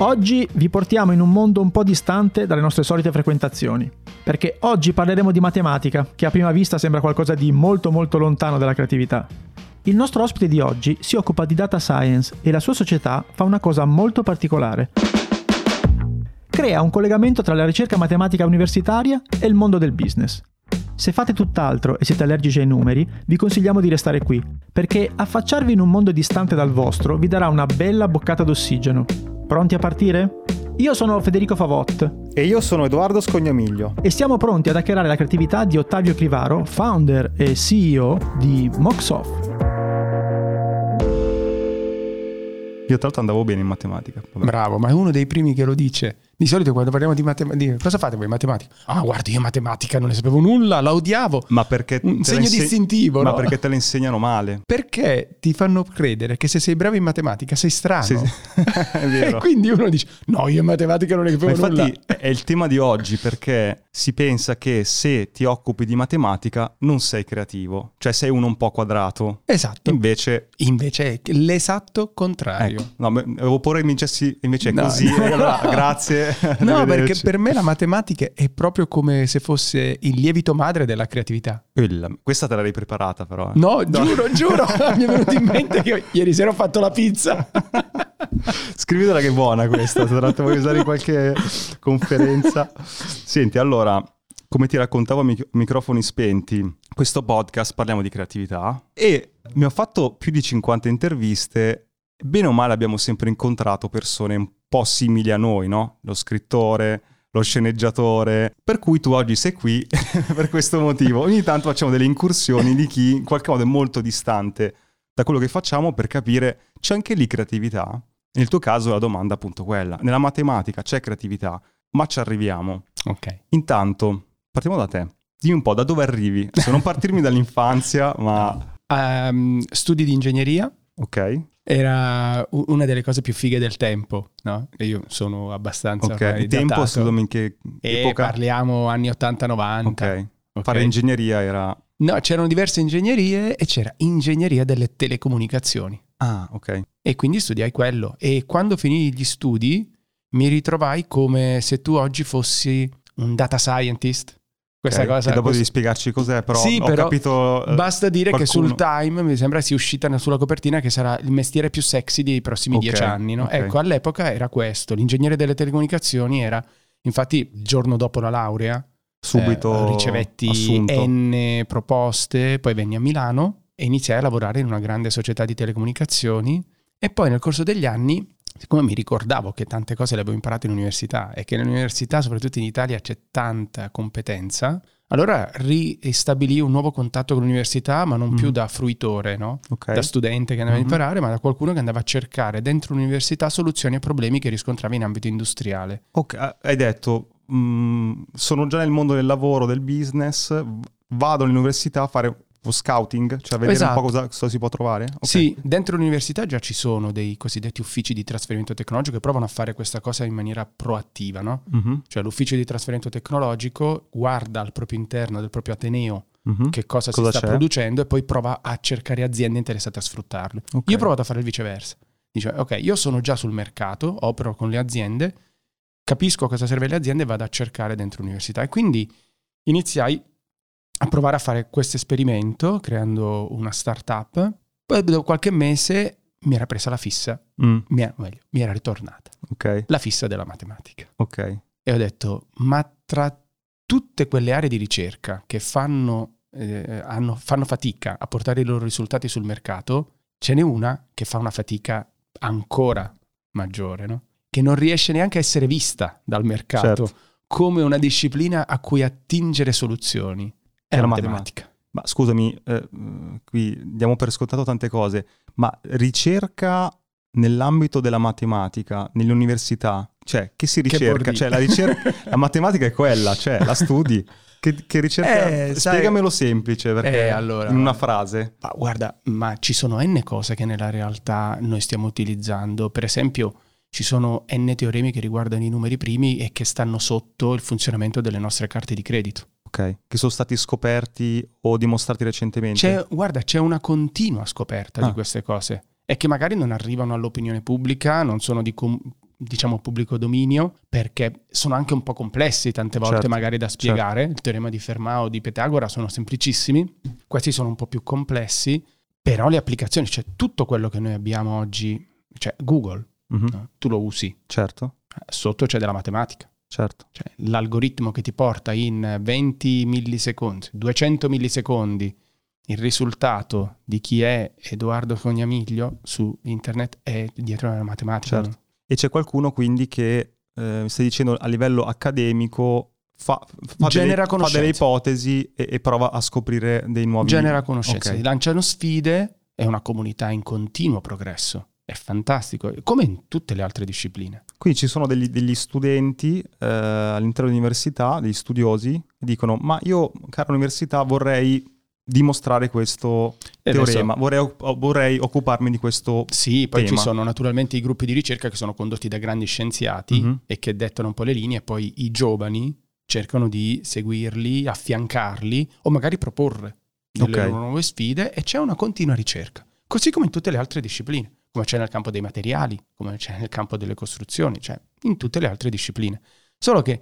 Oggi vi portiamo in un mondo un po' distante dalle nostre solite frequentazioni, perché oggi parleremo di matematica, che a prima vista sembra qualcosa di molto molto lontano dalla creatività. Il nostro ospite di oggi si occupa di data science e la sua società fa una cosa molto particolare. Crea un collegamento tra la ricerca matematica universitaria e il mondo del business. Se fate tutt'altro e siete allergici ai numeri, vi consigliamo di restare qui, perché affacciarvi in un mondo distante dal vostro vi darà una bella boccata d'ossigeno Pronti a partire? Io sono Federico Favot. E io sono Edoardo Scognamiglio. E siamo pronti ad hackerare la creatività di Ottavio Crivaro, founder e CEO di Moxoff. Io tra l'altro andavo bene in matematica. Vabbè. Bravo, ma è uno dei primi che lo dice. Di solito quando parliamo di matematica, cosa fate voi matematica? Ah, guardi, io matematica non ne sapevo nulla, la odiavo. Ma perché un segno inseg- distintivo, Ma no? perché te la insegnano male? Perché ti fanno credere che se sei bravo in matematica sei strano. Sì, sì. e quindi uno dice "No, io in matematica non ne sapevo ma nulla". Infatti è il tema di oggi perché si pensa che se ti occupi di matematica non sei creativo, cioè sei uno un po' quadrato. Esatto. Invece invece è l'esatto contrario. Ecco. No, avevo paura che mi dicessi invece è no. così. allora, grazie. No, perché per me la matematica è proprio come se fosse il lievito madre della creatività. Questa te l'avevi preparata però. Eh. No, no, giuro, giuro, mi è venuto in mente che ieri sera ho fatto la pizza. Scrivetela che è buona questa, se la vuoi usare in qualche conferenza. Senti, allora, come ti raccontavo a mic- microfoni spenti, questo podcast parliamo di creatività e mi ho fatto più di 50 interviste bene o male abbiamo sempre incontrato persone un po' simili a noi, no? Lo scrittore, lo sceneggiatore, per cui tu oggi sei qui per questo motivo. Ogni tanto facciamo delle incursioni di chi in qualche modo è molto distante da quello che facciamo per capire c'è anche lì creatività. Nel tuo caso la domanda è appunto quella. Nella matematica c'è creatività, ma ci arriviamo. Ok. Intanto, partiamo da te. Dimmi un po' da dove arrivi. Se non partirmi dall'infanzia, ma... Um, studi di ingegneria. Ok era una delle cose più fighe del tempo, no? E io sono abbastanza Ok, il tempo scusami che epoca? parliamo anni 80-90. Okay. ok, fare ingegneria era... No, c'erano diverse ingegnerie e c'era ingegneria delle telecomunicazioni. Ah, ok. E quindi studiai quello. E quando finì gli studi mi ritrovai come se tu oggi fossi un data scientist questa okay, cosa. Dopo questo... devi spiegarci cos'è, però sì, ho però capito. Eh, basta dire qualcuno... che sul Time mi sembra sia uscita sulla copertina che sarà il mestiere più sexy dei prossimi okay, dieci anni. No? Okay. Ecco, all'epoca era questo. L'ingegnere delle telecomunicazioni era, infatti, il giorno dopo la laurea, subito eh, ricevetti assunto. N proposte, poi venni a Milano e iniziai a lavorare in una grande società di telecomunicazioni. E poi nel corso degli anni siccome mi ricordavo che tante cose le avevo imparate in università e che nell'università, soprattutto in Italia, c'è tanta competenza, allora ristabilì un nuovo contatto con l'università, ma non mm. più da fruitore, no? okay. da studente che andava mm-hmm. a imparare, ma da qualcuno che andava a cercare dentro l'università soluzioni a problemi che riscontrava in ambito industriale. Ok, hai detto, mh, mm, sono già nel mondo del lavoro, del business, vado all'università a fare scouting, cioè vedere esatto. un po' esatto. cosa, cosa, si può trovare? Okay. Sì, dentro l'università già ci sono dei cosiddetti uffici di trasferimento tecnologico che provano a fare questa cosa in maniera proattiva, no? Uh-huh. Cioè l'ufficio di trasferimento tecnologico guarda al proprio interno del proprio ateneo uh-huh. che cosa, cosa, si sta c'è? producendo e poi prova a cercare aziende interessate a sfruttarlo. Okay. Io ho provato a fare il viceversa. Dice, ok, io sono già sul mercato, opero con le aziende, capisco cosa serve alle aziende e vado a cercare dentro l'università. E quindi iniziai a provare a fare questo esperimento creando una startup. Poi dopo qualche mese mi era presa la fissa, mm. mi, era, meglio, mi era ritornata okay. la fissa della matematica. Ok. E ho detto, ma tra tutte quelle aree di ricerca che fanno, eh, hanno, fanno fatica a portare i loro risultati sul mercato, ce n'è una che fa una fatica ancora maggiore, no? che non riesce neanche a essere vista dal mercato certo. come una disciplina a cui attingere soluzioni. È la matematica. matematica. Ma scusami, eh, qui diamo per scontato tante cose, ma ricerca nell'ambito della matematica, nelle università, cioè che si ricerca? Che cioè, la, ricerca, la matematica è quella, cioè la studi. Che, che ricerca? Eh, Spiegamelo sai, semplice, perché eh, allora, in una frase. Ma guarda, ma ci sono n cose che nella realtà noi stiamo utilizzando. Per esempio, ci sono n teoremi che riguardano i numeri primi e che stanno sotto il funzionamento delle nostre carte di credito. Ok, che sono stati scoperti o dimostrati recentemente? C'è, guarda, c'è una continua scoperta ah. di queste cose e che magari non arrivano all'opinione pubblica, non sono di com- diciamo pubblico dominio perché sono anche un po' complessi tante volte Certo, magari da spiegare. Il teorema di Fermat o di Pitagora sono semplicissimi, questi sono un po' più complessi, però le applicazioni, cioè tutto quello che noi abbiamo oggi, cioè Google, Mhm. no? tu lo usi, Certo, sotto c'è della matematica. Certo. Cioè, l'algoritmo che ti porta in 20 millisecondi, 200 millisecondi, il risultato di chi è Edoardo Cognamiglio su internet è dietro la matematica. Certo. E c'è qualcuno quindi che, eh, stai dicendo, a livello accademico fa, fa, Genera delle, fa delle ipotesi e, e prova a scoprire dei nuovi... Genera conoscenza, Ok. lanciano sfide, è una comunità in continuo progresso. È fantastico, come in tutte le altre discipline. Quindi ci sono degli, degli studenti eh, all'interno dell'università, degli studiosi, che dicono ma io, cara università, vorrei dimostrare questo E adesso- teorema, vorrei, oc- vorrei occuparmi di questo... Sì, poi tema. ci sono naturalmente i gruppi di ricerca che sono condotti da grandi scienziati Mhm. e che dettano un po' le linee e poi i giovani cercano di seguirli, affiancarli o magari proporre delle Ok. loro nuove sfide e c'è una continua ricerca, così come in tutte le altre discipline, come c'è nel campo dei materiali, come c'è nel campo delle costruzioni, cioè in tutte le altre discipline. Solo che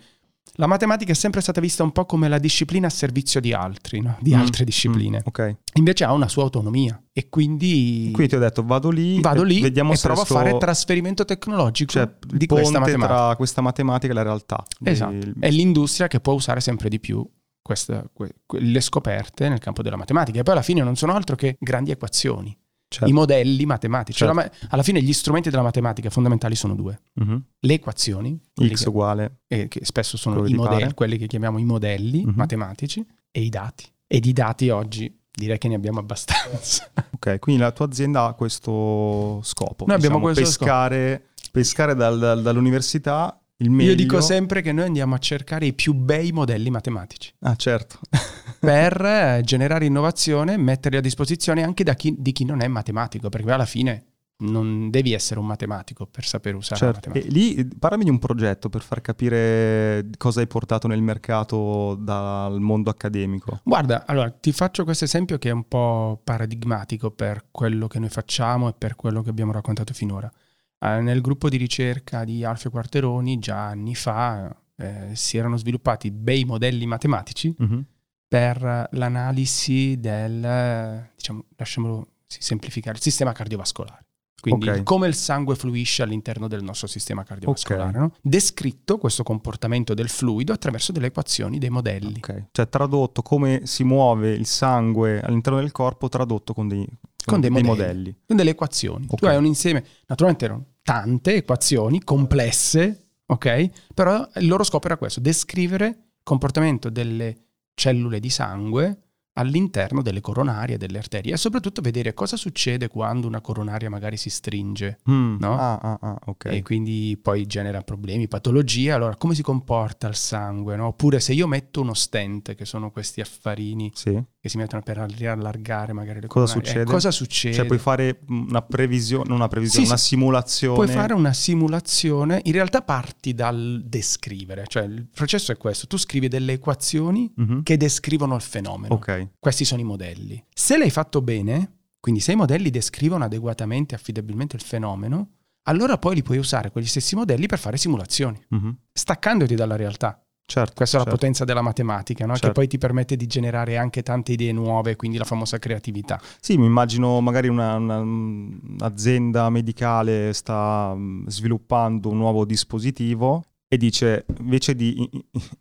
la matematica è sempre stata vista un po' come la disciplina a servizio di altri, no? di Mm, altre discipline. mm, ok. Invece ha una sua autonomia e quindi Quindi ti ho detto vado lì, vado e lì vediamo e se provo a fare trasferimento tecnologico cioè, di questa matematica. tra questa matematica e la realtà. Esatto. Il- È l'industria che può usare sempre di più questa- que- que- le scoperte nel campo della matematica. E poi alla fine non sono altro che grandi equazioni, certo. i modelli matematici. Cioè, Certo. ma- alla fine gli strumenti della matematica fondamentali sono due. Mhm. Le equazioni, X che, uguale. eh, che spesso sono i modelli, pare. quelli che chiamiamo i modelli Mhm. matematici, e i dati. E di dati oggi direi che ne abbiamo abbastanza. Ok, quindi la tua azienda ha questo scopo. Noi abbiamo diciamo, questo pescare, pescare dal- dal- dall'università il meglio. Io dico sempre che noi andiamo a cercare i più bei modelli matematici. Ah, certo. per eh, generare innovazione e metterli a disposizione anche da chi, di chi non è matematico, perché alla fine non devi essere un matematico per sapere usare la Certo. matematica. E lì parlami di un progetto per far capire cosa hai portato nel mercato dal mondo accademico. Guarda, allora ti faccio questo esempio che è un po' paradigmatico per quello che noi facciamo e per quello che abbiamo raccontato finora. Eh, nel gruppo di ricerca di Alfio Quarteroni, già anni fa, eh, si erano sviluppati bei modelli matematici Mhm. Per l'analisi del, diciamo, lasciamolo semplificare, il sistema cardiovascolare. Quindi Ok. come il sangue fluisce all'interno del nostro sistema cardiovascolare. Ok. no? Descritto questo comportamento del fluido attraverso delle equazioni, dei modelli. Ok. Cioè tradotto come si muove il sangue all'interno del corpo, tradotto con dei, Con dei modelli. modelli. Con delle equazioni. Tu hai un insieme, naturalmente erano tante equazioni complesse, ok? Però il loro scopo era questo, descrivere il comportamento delle cellule di sangue all'interno delle coronarie, delle arterie e soprattutto vedere cosa succede quando una coronaria magari si stringe Mm. No? Ah, ah, ah, ok. e quindi poi genera problemi, patologie. Allora, come si comporta il sangue? no? Oppure se io metto uno stent, che sono questi affarini Sì. che si mettono per allargare magari le Cosa coronarie, eh, succede? cosa succede? Cioè puoi fare una previsione, una previsione, Sì, una simulazione. Puoi fare una simulazione, in realtà parti dal descrivere, cioè il processo è questo, tu scrivi delle equazioni Mhm. che descrivono il fenomeno, Ok. Questi sono i modelli. Se l'hai fatto bene, quindi se i modelli descrivono adeguatamente e affidabilmente il fenomeno, allora poi li puoi usare quegli stessi modelli per fare simulazioni, Mhm. staccandoti dalla realtà. Certo. Questa è la certo. potenza della matematica, no? che Certo. poi ti permette di generare anche tante idee nuove, quindi la famosa creatività. Sì, mi immagino magari una- una- un'azienda medicale sta mm, sviluppando un nuovo dispositivo e dice invece di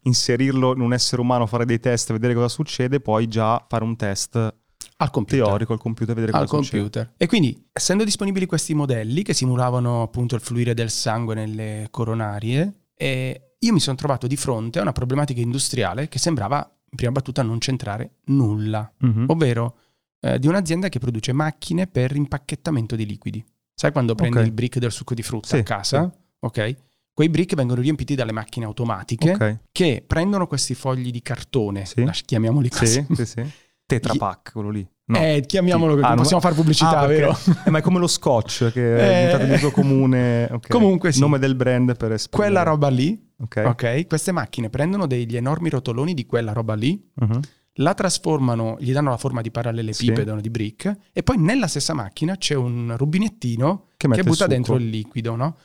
inserirlo in un essere umano, fare dei test vedere cosa succede, poi già fare un test Al computer. teorico al computer e vedere al cosa succede. computer. E quindi, essendo disponibili questi modelli che simulavano appunto il fluire del sangue nelle coronarie, eh, io mi sono trovato di fronte a una problematica industriale che sembrava in prima battuta non centrare nulla, Mhm. ovvero eh, di un'azienda che produce macchine per impacchettamento di liquidi. Sai quando prendi Ok. il brick del succo di frutta Sì, a casa? Ok? Quei brick vengono riempiti dalle macchine automatiche Ok. che prendono questi fogli di cartone, Sì. chiamiamoli così. Sì, sì, sì. Tetra Pak, quello lì. No. Eh, chiamiamolo Sì. così, Ah, non- possiamo fare pubblicità, Ah, vero? Eh, ma è come lo scotch che è Eh. diventato di uso comune. ok. Comunque sì. Nome del brand per esprimere. Quella roba lì, Ok. ok? Queste macchine prendono degli enormi rotoloni di quella roba lì, Mhm. la trasformano, gli danno la forma di parallelepipedo, di brick, e poi nella stessa macchina c'è un rubinettino Che che butta dentro il liquido, no?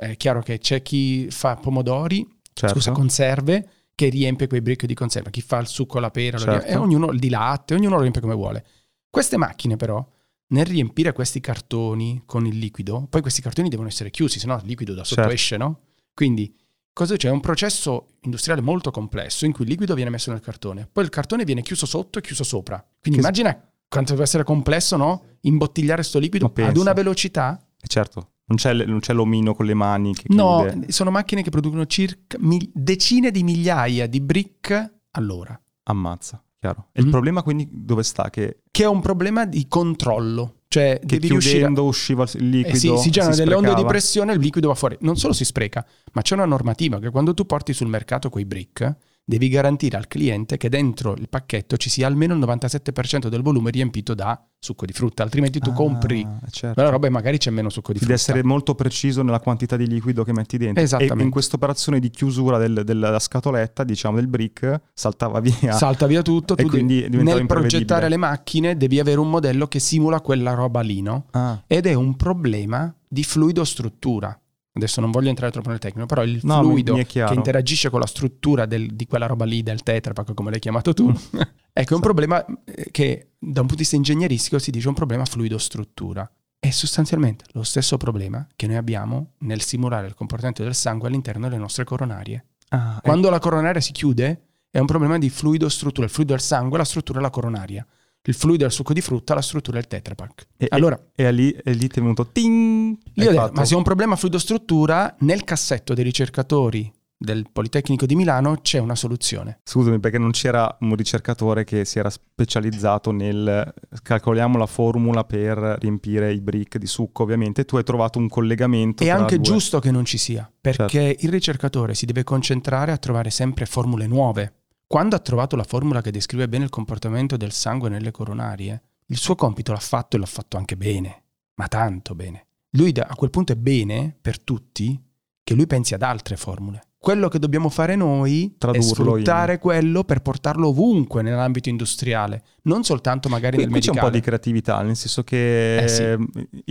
È chiaro che c'è chi fa pomodori, Certo. scusa, conserve, che riempie quei brick di conserva. Chi fa il succo alla pera, Certo. riempie- e ognuno di latte, ognuno lo riempie come vuole. Queste macchine però, nel riempire questi cartoni con il liquido, poi questi cartoni devono essere chiusi, sennò il liquido da sotto Certo. esce, no? Quindi cosa c'è? È un processo industriale molto complesso in cui il liquido viene messo nel cartone, poi il cartone viene chiuso sotto e chiuso sopra. Quindi Che- immagina quanto deve essere complesso, no? Imbottigliare sto liquido ad una velocità Eh, Certo, non c'è, non c'è l'omino con le mani che No, chiude. sono macchine che producono circa mil- decine di migliaia di brick all'ora, Ammazza, chiaro. E il Mhm. problema quindi dove sta? Che, che è un problema di controllo. Cioè, che devi riuscire chiudendo usciva il Eh liquido sì, si generano delle onde di sprecava. pressione e il liquido va fuori. Non solo si spreca, ma c'è una normativa che quando tu porti sul mercato quei brick, devi garantire al cliente che dentro il pacchetto ci sia almeno il 97% del volume riempito da succo di frutta, altrimenti tu Ah, compri certo. quella roba e magari c'è meno succo di Devi frutta. essere molto preciso nella quantità di liquido che metti dentro. Esattamente. E in questa operazione di chiusura del- della scatoletta, diciamo, del brick, saltava via. Salta via tutto, E tu quindi devi- nel progettare le macchine devi avere un modello che simula quella roba lì, no? Ah, ed è un problema di fluido struttura. Adesso non voglio entrare troppo nel tecnico, però il No, mi- fluido mi chiaro. che interagisce con la struttura del- di quella roba lì, del Tetra Pak, come l'hai chiamato tu, Mm. ecco, è un problema eh, che da un punto di vista ingegneristico si dice un problema fluido-struttura. È sostanzialmente lo stesso problema che noi abbiamo nel simulare il comportamento del sangue all'interno delle nostre coronarie. ah, Quando la coronaria si chiude, è un problema di fluido-struttura. Il fluido del sangue, la struttura è la coronaria. Il fluido del succo di frutta, la struttura è il Tetra Pak. E, Allora, e, e lì, e lì ti è venuto ting! Hai ho detto, ma se è un problema fluido-struttura, nel cassetto dei ricercatori del Politecnico di Milano c'è una soluzione. Scusami, perché non c'era un ricercatore che si era specializzato nel calcoliamo la formula per riempire i brick di succo, ovviamente. Tu hai trovato un collegamento. È anche giusto che non ci sia, perché il ricercatore si deve concentrare a trovare sempre formule nuove. Quando ha trovato la formula che descrive bene il comportamento del sangue nelle coronarie, il suo compito l'ha fatto e l'ha fatto anche bene, ma tanto bene. Lui da- a quel punto è bene per tutti che lui pensi ad altre formule. Quello che dobbiamo fare noi è Tradurlo sfruttare quello per portarlo ovunque nell'ambito industriale, non soltanto magari Qui, nel qui c'è un po' medicale. di creatività, nel senso che Eh sì.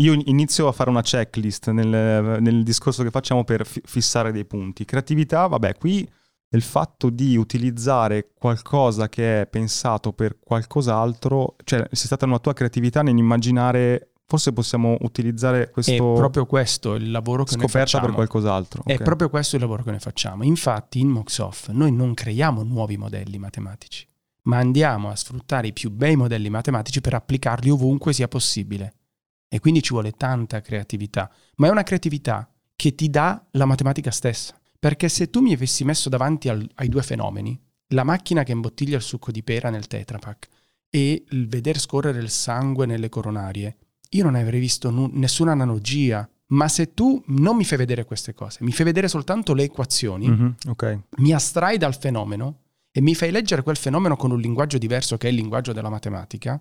io inizio a fare una checklist nel, nel discorso che facciamo per fi- fissare dei punti. Creatività, vabbè, qui il fatto di utilizzare qualcosa che è pensato per qualcos'altro, cioè c'è stata una tua creatività nell'immaginare, forse possiamo utilizzare È questo proprio questo il lavoro che noi scoperta facciamo. per qualcos'altro. È ok. proprio questo il lavoro che noi facciamo. Infatti in Moxoff noi non creiamo nuovi modelli matematici, ma andiamo a sfruttare i più bei modelli matematici per applicarli ovunque sia possibile. E quindi ci vuole tanta creatività, ma è una creatività che ti dà la matematica stessa. Perché se tu mi avessi messo davanti al- ai due fenomeni, la macchina che imbottiglia il succo di pera nel Tetra Pak e il veder scorrere il sangue nelle coronarie, io non avrei visto nu- nessuna analogia. Ma se tu non mi fai vedere queste cose, mi fai vedere soltanto le equazioni, Mhm, ok. mi astrai dal fenomeno e mi fai leggere quel fenomeno con un linguaggio diverso che è il linguaggio della matematica,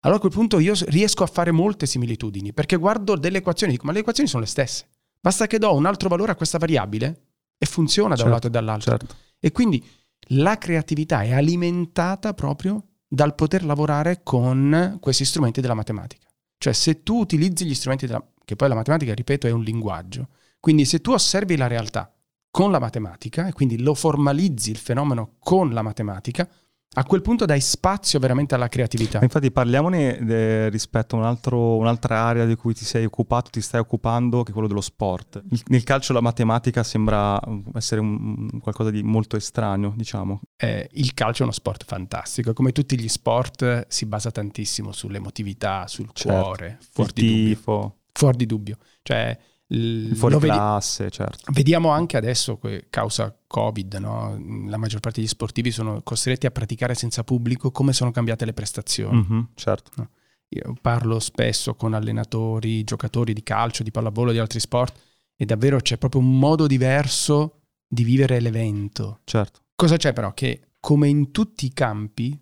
allora a quel punto io riesco a fare molte similitudini, perché guardo delle equazioni e dico, ma le equazioni sono le stesse. Basta che do un altro valore a questa variabile e funziona da Certo, un lato e dall'altro. Certo. E quindi la creatività è alimentata proprio dal poter lavorare con questi strumenti della matematica. Cioè se tu utilizzi gli strumenti della... che poi la matematica, ripeto, è un linguaggio. Quindi se tu osservi la realtà con la matematica e quindi lo formalizzi il fenomeno con la matematica, a quel punto dai spazio veramente alla creatività. Infatti parliamone eh, rispetto a un altro- un'altra area di cui ti sei occupato, ti stai occupando, che è quello dello sport. Il- nel calcio la matematica sembra mm, essere un- qualcosa di molto estraneo, diciamo. Eh, il calcio è uno sport fantastico, come tutti gli sport eh, si basa tantissimo sull'emotività, sul Certo. cuore, fuori Il di dubbio. tifo, Fuori di dubbio. Cioè, l- il fuori vedi- classe, certo. Vediamo anche adesso, que- causa Covid, no? la maggior parte degli sportivi sono costretti a praticare senza pubblico come sono cambiate le prestazioni. Mhm, certo. Io parlo spesso con allenatori, giocatori di calcio, di pallavolo, di altri sport e davvero c'è proprio un modo diverso di vivere l'evento. certo. Cosa c'è però? Che come in tutti i campi,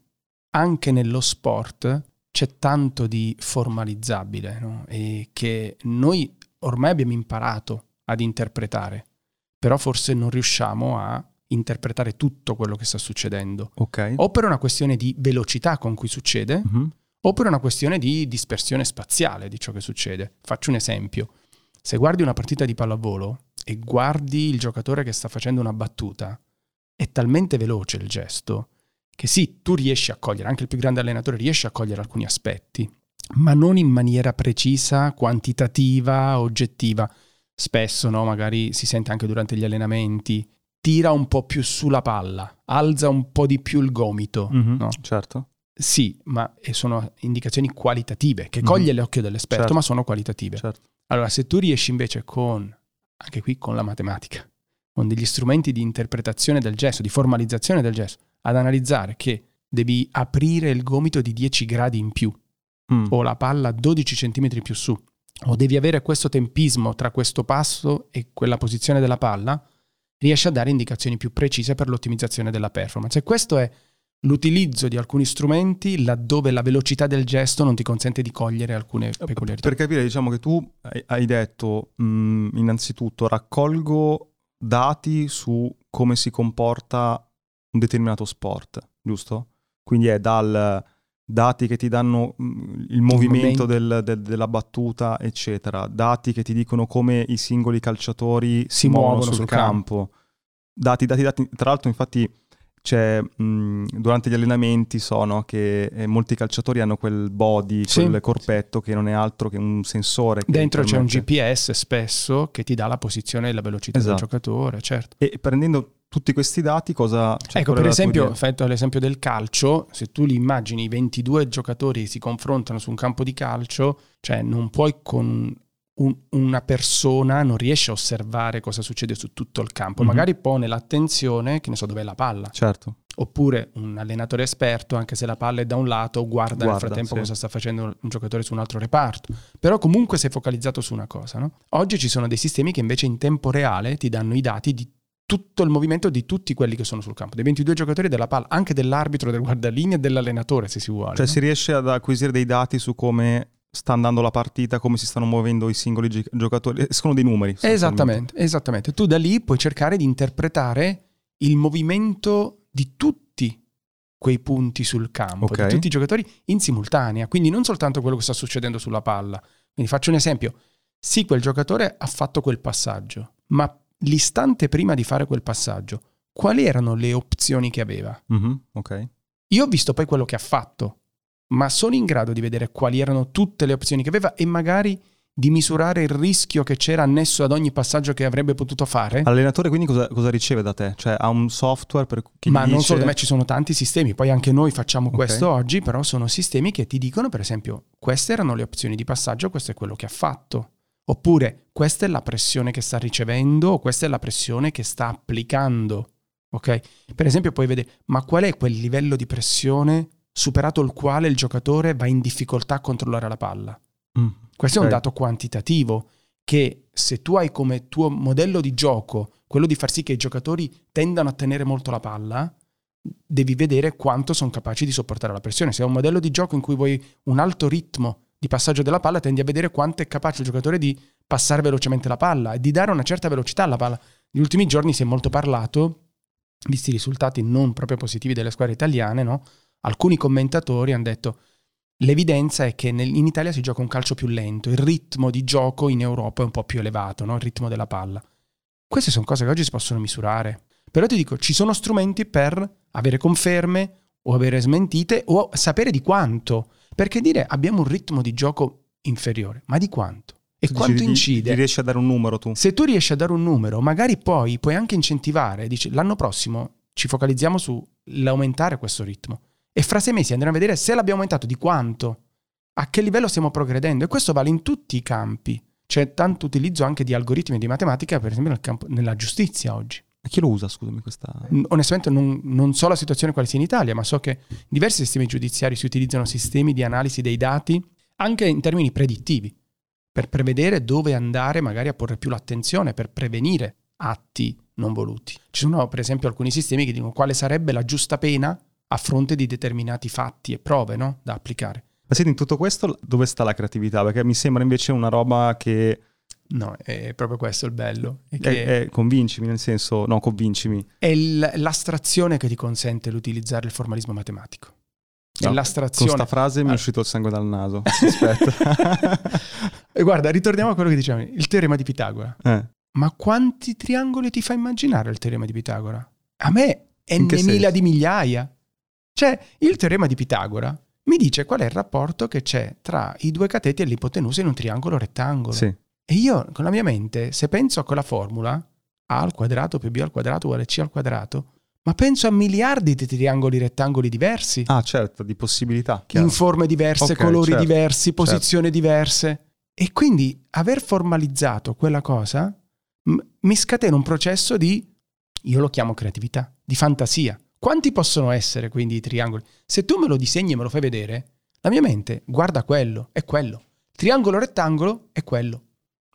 anche nello sport c'è tanto di formalizzabile no? e che noi ormai abbiamo imparato ad interpretare, però forse non riusciamo a interpretare tutto quello che sta succedendo. Ok. O per una questione di velocità con cui succede, Mhm. o per una questione di dispersione spaziale di ciò che succede. Faccio un esempio. Se guardi una partita di pallavolo e guardi il giocatore che sta facendo una battuta, è talmente veloce il gesto che sì, tu riesci a cogliere, anche il più grande allenatore riesce a cogliere alcuni aspetti, ma non in maniera precisa, quantitativa, oggettiva. Spesso, no, magari si sente anche durante gli allenamenti, tira un po' più sulla palla, alza un po' di più il gomito. Mhm, no? Certo. Sì, ma sono indicazioni qualitative, che coglie l'occhio dell'esperto, Certo. ma sono qualitative. certo. Allora, se tu riesci invece con, anche qui con la matematica, con degli strumenti di interpretazione del gesto, di formalizzazione del gesto, ad analizzare che devi aprire il gomito di 10 gradi in più, Mm. o la palla 12 cm più su, o devi avere questo tempismo tra questo passo e quella posizione della palla, riesci a dare indicazioni più precise per l'ottimizzazione della performance. E questo è l'utilizzo di alcuni strumenti laddove la velocità del gesto non ti consente di cogliere alcune peculiarità. Per capire, diciamo che tu hai- hai detto, mh, innanzitutto, raccolgo dati su come si comporta un determinato sport, giusto? Quindi è dal dati che ti danno mh, il movimento del- del- della battuta, eccetera, dati che ti dicono come i singoli calciatori si, muovono sul, sul campo. Dati, dati, dati. Tra l'altro, infatti, c'è mh, durante gli allenamenti sono che eh, molti calciatori hanno quel body, Sì. quel corpetto che non è altro che un sensore. che Dentro c'è un GPS spesso che ti dà la posizione e la velocità Esatto. del giocatore, certo. E prendendo tutti questi dati, cosa. cioè, ecco, per esempio, fatto l'esempio del calcio, se tu li immagini i 22 giocatori si confrontano su un campo di calcio, cioè non puoi con un- una persona, non riesci a osservare cosa succede su tutto il campo, Mhm. magari pone l'attenzione, che ne so, dov'è la palla, Certo. oppure un allenatore esperto, anche se la palla è da un lato, guarda, nel Guarda, frattempo sì. cosa sta facendo un giocatore su un altro reparto. Però comunque sei focalizzato su una cosa. no? Oggi ci sono dei sistemi che invece in tempo reale ti danno i dati di tutto il movimento di tutti quelli che sono sul campo, dei 22 giocatori della palla, anche dell'arbitro, del guardalinea e dell'allenatore se si vuole. Cioè, no? si riesce ad acquisire dei dati su come sta andando la partita, come si stanno muovendo i singoli gi- giocatori. Escono dei numeri. Esattamente, esattamente. Tu da lì puoi cercare di interpretare il movimento di tutti quei punti sul campo, Ok. di tutti i giocatori in simultanea, quindi non soltanto quello che sta succedendo sulla palla. Quindi faccio un esempio. Sì, quel giocatore ha fatto quel passaggio, ma l'istante prima di fare quel passaggio, quali erano le opzioni che aveva? Mhm, ok. Io ho visto poi quello che ha fatto, ma sono in grado di vedere quali erano tutte le opzioni che aveva e magari di misurare il rischio che c'era annesso ad ogni passaggio che avrebbe potuto fare. L'allenatore quindi cosa, cosa riceve da te? Cioè ha un software per chi Ma gli non dice... solo da me, ci sono tanti sistemi, poi anche noi facciamo Ok. questo oggi, però sono sistemi che ti dicono, per esempio, queste erano le opzioni di passaggio, questo è quello che ha fatto. Oppure questa è la pressione che sta ricevendo, o questa è la pressione che sta applicando. Ok? Per esempio, poi vedere, ma qual è quel livello di pressione superato il quale il giocatore va in difficoltà a controllare la palla? Mm, Questo è ok. un dato quantitativo che se tu hai come tuo modello di gioco quello di far sì che i giocatori tendano a tenere molto la palla, devi vedere quanto sono capaci di sopportare la pressione. Se è un modello di gioco in cui vuoi un alto ritmo di passaggio della palla, tendi a vedere quanto è capace il giocatore di passare velocemente la palla e di dare una certa velocità alla palla. Negli ultimi giorni si è molto parlato, visti i risultati non proprio positivi delle squadre italiane, no? alcuni commentatori hanno detto l'evidenza è che nel- in Italia si gioca un calcio più lento, il ritmo di gioco in Europa è un po' più elevato, no? il ritmo della palla. Queste sono cose che oggi si possono misurare. Però ti dico, ci sono strumenti per avere conferme o avere smentite o sapere di quanto. Perché dire abbiamo un ritmo di gioco inferiore, ma di quanto? E Tu quanto dici, incide? Gli riesci a dare un numero tu? Se tu riesci a dare un numero, magari poi puoi anche incentivare, dici l'anno prossimo ci focalizziamo sull'aumentare questo ritmo e fra sei mesi andremo a vedere se l'abbiamo aumentato, di quanto, a che livello stiamo progredendo e questo vale in tutti i campi. C'è tanto utilizzo anche di algoritmi di matematica, per esempio nel campo, nella giustizia oggi. Chi lo usa, scusami, questa... Onestamente non, non so la situazione quale sia in Italia, ma so che in diversi sistemi giudiziari si utilizzano sistemi di analisi dei dati anche in termini predittivi, per prevedere dove andare magari a porre più l'attenzione, per prevenire atti non voluti. Ci sono per esempio alcuni sistemi che dicono quale sarebbe la giusta pena a fronte di determinati fatti e prove no? da applicare. Ma senti, in tutto questo dove sta la creatività? Perché mi sembra invece una roba che... No, è proprio questo il bello. È È, che è- convincimi, nel senso... No, convincimi. è l'astrazione che ti consente l'utilizzare il formalismo matematico. È No, Con l'astrazione. sta frase mi è Ah. uscito il sangue dal naso. Aspetta. E guarda, ritorniamo a quello che dicevamo, il teorema di Pitagora. Eh, ma quanti triangoli ti fa immaginare il teorema di Pitagora? A me è n mila di migliaia. Cioè, il teorema di Pitagora mi dice qual è il rapporto che c'è tra i due cateti e l'ipotenusa in un triangolo rettangolo. Sì. E io, con la mia mente, se penso a quella formula, A al quadrato più B al quadrato uguale C al quadrato, ma penso a miliardi di triangoli rettangoli diversi. Ah, certo, di possibilità. Chiaro. In forme diverse, okay, colori certo, diversi, certo. posizioni certo. diverse. E quindi aver formalizzato quella cosa m- mi scatena un processo di, io lo chiamo creatività, di fantasia. Quanti possono essere quindi i triangoli? Se tu me lo disegni e me lo fai vedere, la mia mente guarda quello, è quello. Triangolo rettangolo è quello.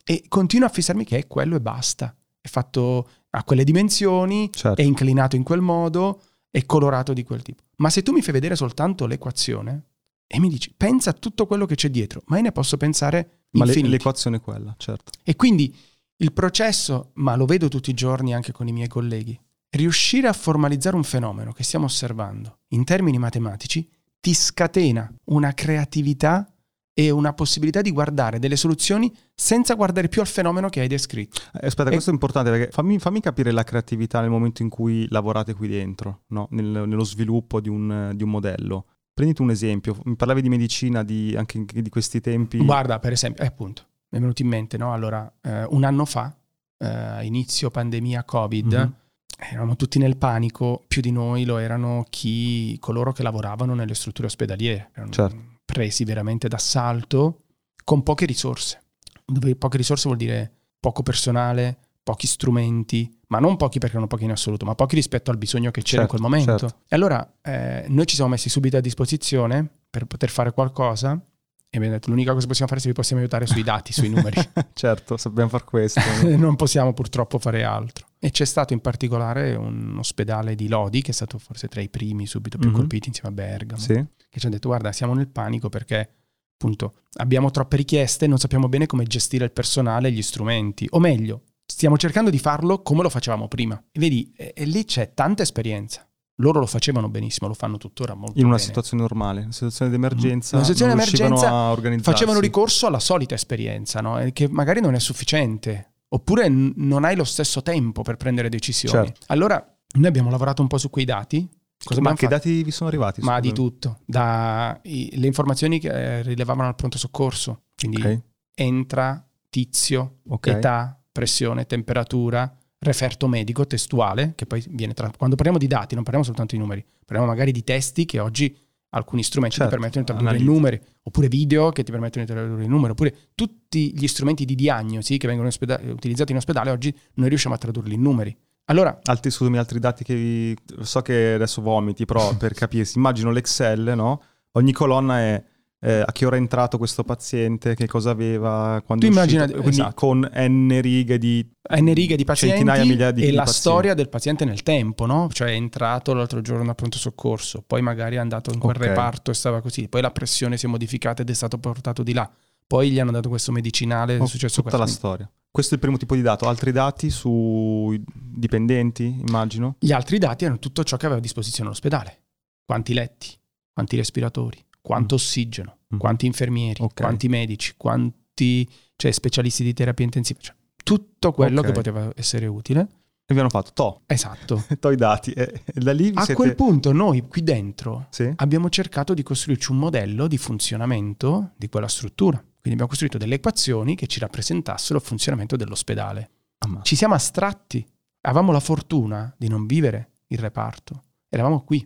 E continua a fissarmi che è quello e basta. È fatto a quelle dimensioni, certo. è inclinato in quel modo, è colorato di quel tipo. Ma se tu mi fai vedere soltanto l'equazione e mi dici pensa a tutto quello che c'è dietro, ma io ne posso pensare ma infiniti. l'equazione è quella, certo. E quindi il processo, ma lo vedo tutti i giorni anche con i miei colleghi, riuscire a formalizzare un fenomeno che stiamo osservando in termini matematici ti scatena una creatività e una possibilità di guardare delle soluzioni senza guardare più al fenomeno che hai descritto. Eh, aspetta, e... questo è importante perché fammi, fammi, capire la creatività nel momento in cui lavorate qui dentro, no? Nel, nello sviluppo di un, di un, modello. Prenditi un esempio, mi parlavi di medicina di, anche di questi tempi. Guarda, per esempio, eh, appunto, mi è venuto in mente, no? Allora, eh, un anno fa, eh, inizio pandemia Covid, mm-hmm. eravamo tutti nel panico, più di noi lo erano chi, coloro che lavoravano nelle strutture ospedaliere. Erano, certo presi veramente d'assalto con poche risorse. Dove poche risorse vuol dire poco personale, pochi strumenti, ma non pochi perché erano pochi in assoluto, ma pochi rispetto al bisogno che c'era certo, in quel momento. Certo. E allora eh, noi ci siamo messi subito a disposizione per poter fare qualcosa e abbiamo detto l'unica cosa che possiamo fare è se vi possiamo aiutare sui dati, sui numeri. certo, sappiamo far questo. non possiamo purtroppo fare altro. E c'è stato in particolare un ospedale di Lodi, che è stato forse tra i primi subito più mm-hmm. colpiti insieme a Bergamo, sì. che ci hanno detto guarda siamo nel panico perché appunto abbiamo troppe richieste non sappiamo bene come gestire il personale e gli strumenti. O meglio, stiamo cercando di farlo come lo facevamo prima. E vedi, e, e lì c'è tanta esperienza. Loro lo facevano benissimo, lo fanno tuttora molto In una bene. situazione normale, una situazione di emergenza, in una situazione di emergenza facevano ricorso alla solita esperienza, no? che magari non è sufficiente, oppure n- non hai lo stesso tempo per prendere decisioni. Certo. Allora, noi abbiamo lavorato un po' su quei dati. Cosa Ma che fatto? dati vi sono arrivati? Ma di tutto, dalle informazioni che eh, rilevavano al pronto soccorso, quindi okay. entra, tizio, okay. età, pressione, temperatura, referto medico testuale, che poi viene tra... quando parliamo di dati non parliamo soltanto di numeri, parliamo magari di testi che oggi alcuni strumenti certo, ti permettono di tradurre i numeri, oppure video che ti permettono di tradurre i numeri, oppure tutti gli strumenti di diagnosi che vengono ospeda- utilizzati in ospedale oggi noi riusciamo a tradurli in numeri. Allora, altri, scusami, altri dati che vi... so che adesso vomiti, però per capirsi, immagino l'Excel, no? Ogni colonna è eh, a che ora è entrato questo paziente, che cosa aveva, quando tu immagina, esatto. con n righe di, n righe di pazienti centinaia, migliaia di e la pazienti. storia del paziente nel tempo, no? Cioè è entrato l'altro giorno a pronto soccorso, poi magari è andato in quel okay. reparto e stava così, poi la pressione si è modificata ed è stato portato di là. Poi gli hanno dato questo medicinale, oh, è successo tutta questo. la storia. Questo è il primo tipo di dato. Altri dati sui dipendenti, immagino? Gli altri dati erano tutto ciò che aveva a disposizione l'ospedale. Quanti letti, quanti respiratori, quanto mm. ossigeno, mm. quanti infermieri, okay. quanti medici, quanti cioè, specialisti di terapia intensiva, cioè, tutto quello okay. che poteva essere utile. E vi hanno fatto to. Esatto. to i dati. E, da lì A siete... quel punto noi qui dentro sì? abbiamo cercato di costruirci un modello di funzionamento di quella struttura. Quindi abbiamo costruito delle equazioni che ci rappresentassero il funzionamento dell'ospedale. Ah, ci siamo astratti. Avevamo la fortuna di non vivere il reparto. Eravamo qui,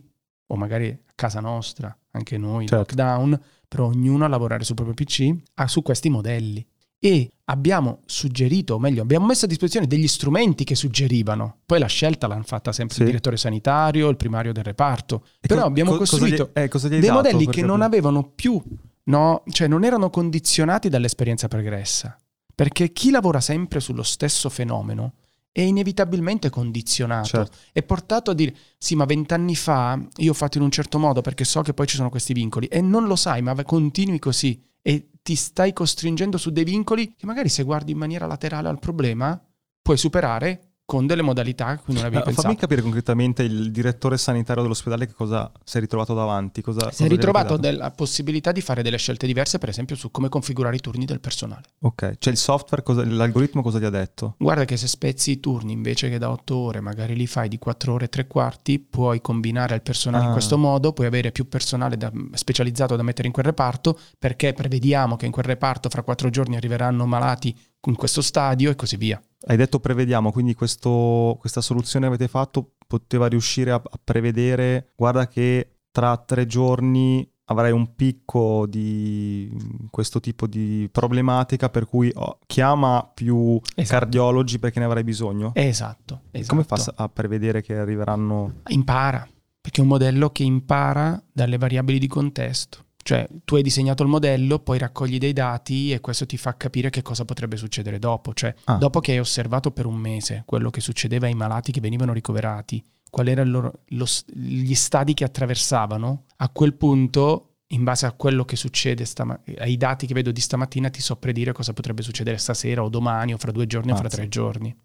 o magari a casa nostra, anche noi, certo. lockdown, però ognuno a lavorare sul proprio PC, ah, su questi modelli. E abbiamo suggerito, o meglio, abbiamo messo a disposizione degli strumenti che suggerivano. Poi la scelta l'hanno fatta sempre sì. il direttore sanitario, il primario del reparto. E però co- abbiamo co- costruito cosa gli, eh, dei modelli che non avevano più, no, cioè non erano condizionati dall'esperienza pregressa. Perché chi lavora sempre sullo stesso fenomeno è inevitabilmente condizionato. Certo. È portato a dire: sì, ma vent'anni fa io ho fatto in un certo modo perché so che poi ci sono questi vincoli. E non lo sai, ma continui così. E ti stai costringendo su dei vincoli che magari se guardi in maniera laterale al problema puoi superare con delle modalità cui non avevi Eh, pensato. fammi capire concretamente il direttore sanitario dell'ospedale che cosa si è ritrovato davanti. Cosa, Si è ritrovato della possibilità di fare delle scelte diverse, per esempio, su come configurare i turni del personale. Ok, cioè il software, cosa- l'algoritmo cosa gli ha detto? Guarda che se spezzi i turni invece che da 8 ore, magari li fai di 4 ore e 3 quarti, puoi combinare il personale in Ah. questo modo, puoi avere più personale da- specializzato da mettere in quel reparto, perché prevediamo che in quel reparto fra 4 giorni arriveranno malati in questo stadio e così via. Hai detto prevediamo, quindi questo- questa soluzione che avete fatto poteva riuscire a, a prevedere, guarda che tra tre giorni avrai un picco di questo tipo di problematica per cui oh, chiama più Esatto. cardiologi perché ne avrai bisogno. Esatto, esatto. Come fa a prevedere che arriveranno? Impara, perché è un modello che impara dalle variabili di contesto. Cioè, tu hai disegnato il modello, poi raccogli dei dati e questo ti fa capire che cosa potrebbe succedere dopo. Cioè, Ah. dopo che hai osservato per un mese quello che succedeva ai malati che venivano ricoverati, quali erano gli stadi che attraversavano, a quel punto, in base a quello che succede, stama- ai dati che vedo di stamattina, ti so predire cosa potrebbe succedere stasera o domani o fra due giorni o fra Mazza. tre giorni.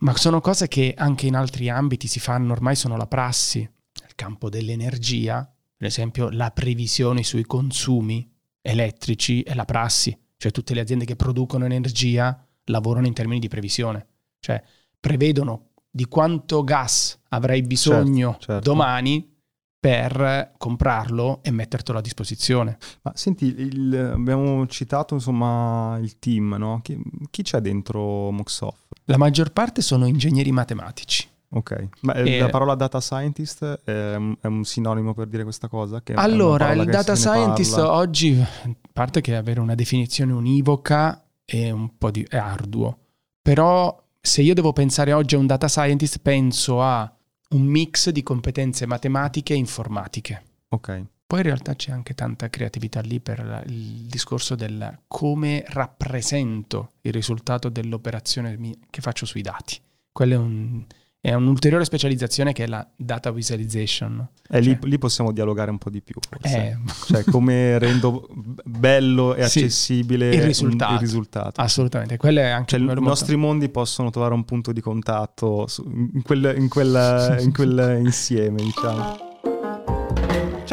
Ma sono cose che anche in altri ambiti si fanno, ormai sono la prassi. Nel campo dell'energia, per esempio, la previsione sui consumi elettrici è la prassi. Cioè tutte le aziende che producono energia lavorano in termini di previsione. Cioè prevedono di quanto gas avrai bisogno Certo, certo. domani per comprarlo e mettertelo a disposizione. Ma senti, il- abbiamo citato insomma il team, no? Chi, chi c'è dentro Moxoff? La maggior parte sono ingegneri matematici. Ok, ma eh, E- la parola data scientist è un, è un sinonimo per dire questa cosa? Allora, il data scientist parla. oggi, a parte che avere una definizione univoca è un po' di, è arduo, però se io devo pensare oggi a un data scientist penso a un mix di competenze matematiche e informatiche. Ok, Poi in realtà c'è anche tanta creatività lì per il discorso del come rappresento il risultato dell'operazione che faccio sui dati. Quello è, un- è un'ulteriore specializzazione che è la data visualization. e lì, Cioè- lì possiamo dialogare un po' di più. Forse. Eh, Cioè, come rendo bello e Sì, accessibile il un- risultato. il risultato. assolutamente, quello è anche Cioè, un i nostri mondi possono trovare un punto di contatto su- in, quel, in quel- in quel insieme, diciamo.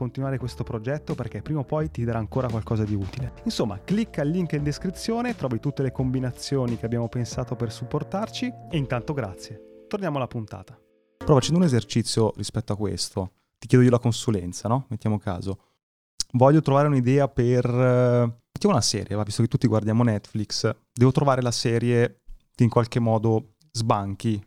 continuare questo progetto perché prima o poi ti darà ancora qualcosa di utile. Insomma, clicca il link in descrizione, trovi tutte le combinazioni che abbiamo pensato per supportarci e intanto grazie. Torniamo alla puntata. Però facendo un esercizio rispetto a questo, ti chiedo io la consulenza, no? Mettiamo caso. Voglio trovare un'idea per... eh, Mettiamo una serie, va? visto che tutti guardiamo Netflix, devo trovare la serie che in qualche modo sbanchi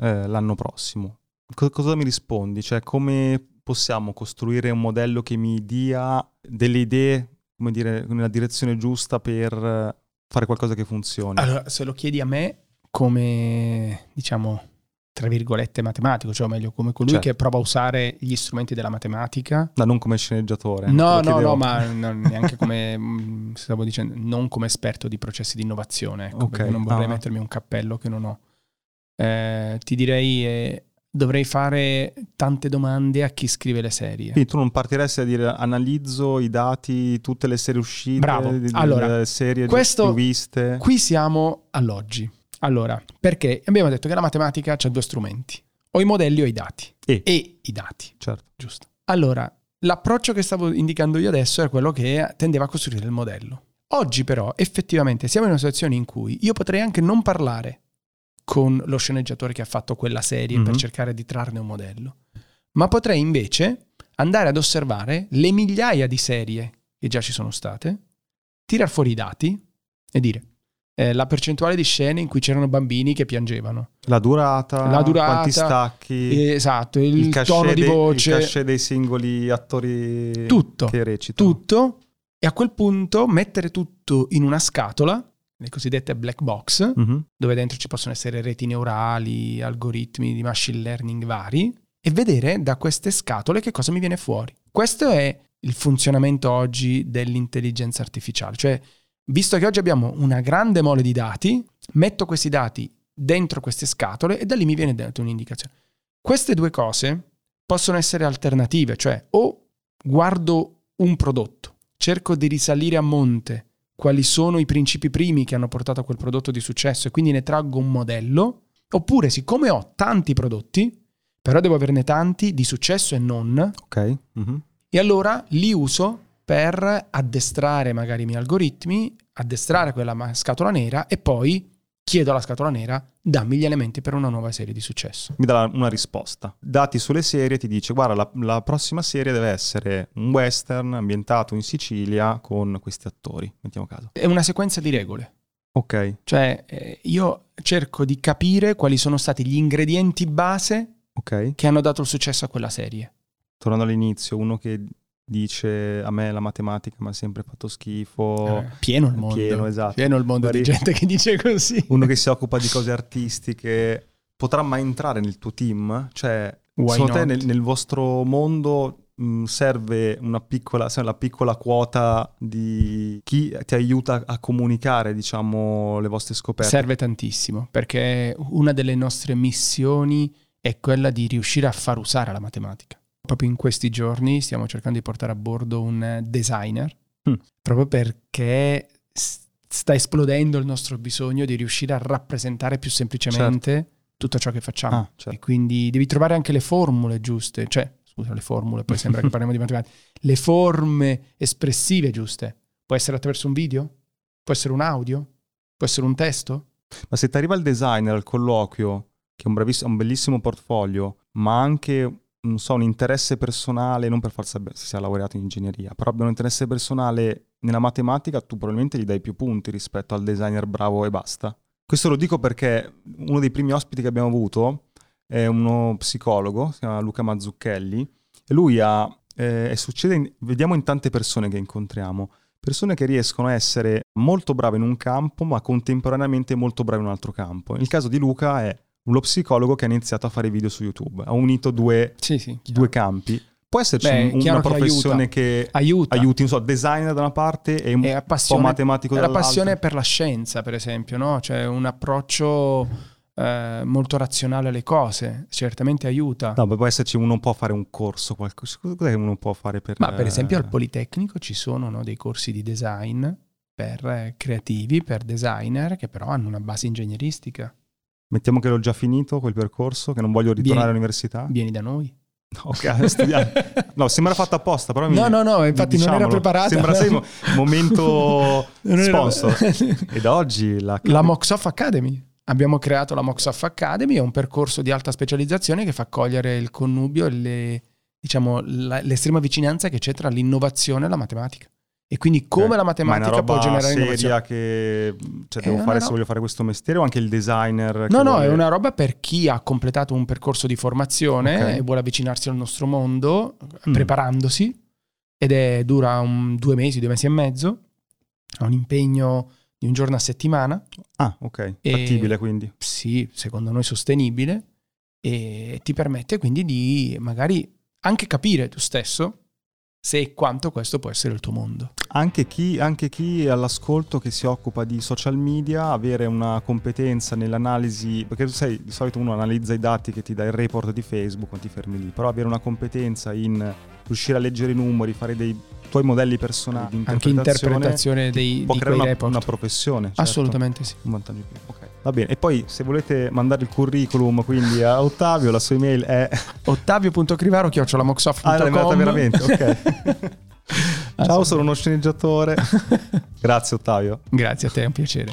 eh, l'anno prossimo. Co- cosa mi rispondi? Cioè, come possiamo costruire un modello che mi dia delle idee, come dire, nella direzione giusta per eh, fare qualcosa che funzioni? Allora, se lo chiedi a me come, diciamo, tra virgolette matematico, cioè o meglio come colui Certo. che prova a usare gli strumenti della matematica. No, non come sceneggiatore. No, no, no, ma neanche come, mm, stavo dicendo, non come esperto di processi di innovazione, ecco, Ok, perché non vorrei ah. mettermi un cappello che non ho. Eh, ti direi, eh, dovrei fare tante domande a chi scrive le serie. Quindi tu non partiresti a dire analizzo i dati, tutte le serie uscite, Bravo. Allora, le serie questo- viste. Qui siamo all'oggi. Allora, perché abbiamo detto che la matematica ha due strumenti, o i modelli o i dati. E. E i dati, Certo. giusto. Allora, l'approccio che stavo indicando io adesso è quello che tendeva a costruire il modello. Oggi però effettivamente siamo in una situazione in cui io potrei anche non parlare con lo sceneggiatore che ha fatto quella serie per Mhm. cercare di trarne un modello, ma potrei invece andare ad osservare le migliaia di serie che già ci sono state tirar fuori i dati e dire eh, la percentuale di scene in cui c'erano bambini che piangevano. La durata, La durata, quanti stacchi, Esatto, il, cachet tono di dei- voce, il cachet dei singoli attori Tutto. che recitano. tutto. E a quel punto mettere tutto in una scatola, le cosiddette black box, Mhm. dove dentro ci possono essere reti neurali, algoritmi di machine learning vari, e vedere da queste scatole che cosa mi viene fuori. Questo è il funzionamento oggi dell'intelligenza artificiale. Cioè, visto che oggi abbiamo una grande mole di dati, metto questi dati dentro queste scatole e da lì mi viene data un'indicazione. Queste due cose possono essere alternative, cioè o guardo un prodotto, cerco di risalire a monte quali sono i principi primi che hanno portato a quel prodotto di successo e quindi ne traggo un modello, oppure siccome ho tanti prodotti, però devo averne tanti di successo e non, Ok. mhm. e allora li uso per addestrare magari i miei algoritmi, addestrare quella scatola nera e poi chiedo alla scatola nera dammi gli elementi per una nuova serie di successo. Mi dà una risposta. Dati sulle serie ti dice guarda la, la prossima serie deve essere un western ambientato in Sicilia con questi attori. Mettiamo caso. È una sequenza di regole. Ok. Cioè, eh, io cerco di capire quali sono stati gli ingredienti base Ok. che hanno dato il successo a quella serie. Tornando all'inizio, uno che dice a me la matematica mi ha sempre fatto schifo. Eh, pieno il mondo. pieno, esatto. Pieno il mondo Magari- di gente che dice così. Uno che si occupa di cose artistiche potrà mai entrare nel tuo team? Cioè, Why secondo te not? nel, nel vostro mondo mh, serve una piccola, la piccola quota di chi ti aiuta a comunicare, diciamo, le vostre scoperte? Serve tantissimo perché una delle nostre missioni è quella di riuscire a far usare la matematica. Proprio in questi giorni stiamo cercando di portare a bordo un eh, designer, Mm. proprio perché sta esplodendo il nostro bisogno di riuscire a rappresentare più semplicemente tutto ciò che facciamo. Ah, E certo. quindi devi trovare anche le formule giuste, cioè, scusa, le formule, poi sembra che parliamo di matematica, le forme espressive giuste. Può essere attraverso un video? Può essere un audio? Può essere un testo? Ma se ti arriva il designer al colloquio, che è un, un bellissimo portfolio, ma anche non so, un interesse personale, non per forza si sia laureato in ingegneria, però abbia un interesse personale nella matematica, tu probabilmente gli dai più punti rispetto al designer bravo e basta. Questo lo dico perché uno dei primi ospiti che abbiamo avuto è uno psicologo, si chiama Luca Mazzucchelli, e lui ha, eh, e succede, in- vediamo in tante persone che incontriamo, persone che riescono a essere molto brave in un campo, ma contemporaneamente molto brave in un altro campo. Il caso di Luca è uno psicologo che ha iniziato a fare video su YouTube, ha unito due, Sì, sì. due campi. Può esserci Beh, un- una che professione che Aiuta. aiuti, non so, designer da una parte e un po' matematico è la dall'altra. passione per la scienza, per esempio, no? Cioè un approccio eh, molto razionale alle cose, certamente aiuta. No, può esserci uno può fare un corso, qualcosa. Cos'è che uno può fare per... Ma per esempio al eh, Politecnico ci sono no, dei corsi di design per eh, creativi, per designer, che però hanno una base ingegneristica. Mettiamo che l'ho già finito quel percorso, che non voglio ritornare Vieni- all'università. Vieni da noi. Ok. No, sembra fatto apposta, però mi- No, no, no, infatti non era diciamolo, preparata. Sembra sei mo- momento sponsor. E da oggi la... La Moxoff Academy. Abbiamo creato la Moxoff Academy, è un percorso di alta specializzazione che fa cogliere il connubio e le- diciamo, la- l'estrema vicinanza che c'è tra l'innovazione e la matematica. E quindi come Ok. la Ma è una matematica può roba generare seria innovazione. che cioè, devo fare se roba- voglio fare questo mestiere o anche il designer? No, no, vuole- è una roba per chi ha completato un percorso di formazione Ok. e vuole avvicinarsi al nostro mondo Mm. preparandosi ed è, dura un- due mesi, due mesi e mezzo, ha un impegno di un giorno a settimana, Ah, ok. E- Fattibile quindi. sì, secondo noi sostenibile, e ti permette quindi di magari anche capire tu stesso se e quanto questo può essere il tuo mondo. Anche chi, anche chi è all'ascolto che si occupa di social media, avere una competenza nell'analisi, perché tu sai, di solito uno analizza i dati che ti dà il report di Facebook quando ti fermi lì, però avere una competenza in riuscire a leggere i numeri, fare dei tuoi modelli personali Anche interpretazione, dei, può di creare una, una professione. certo. Assolutamente sì. Un vantaggio più. Ok, va bene. E poi se volete mandare il curriculum quindi a Ottavio, la sua email è... Ottavio.crivaro Ah, l'hai mandata chiocciolamoxoff.com veramente, ok. Ciao, sono uno sceneggiatore. Grazie Ottavio. Grazie a te, è un piacere.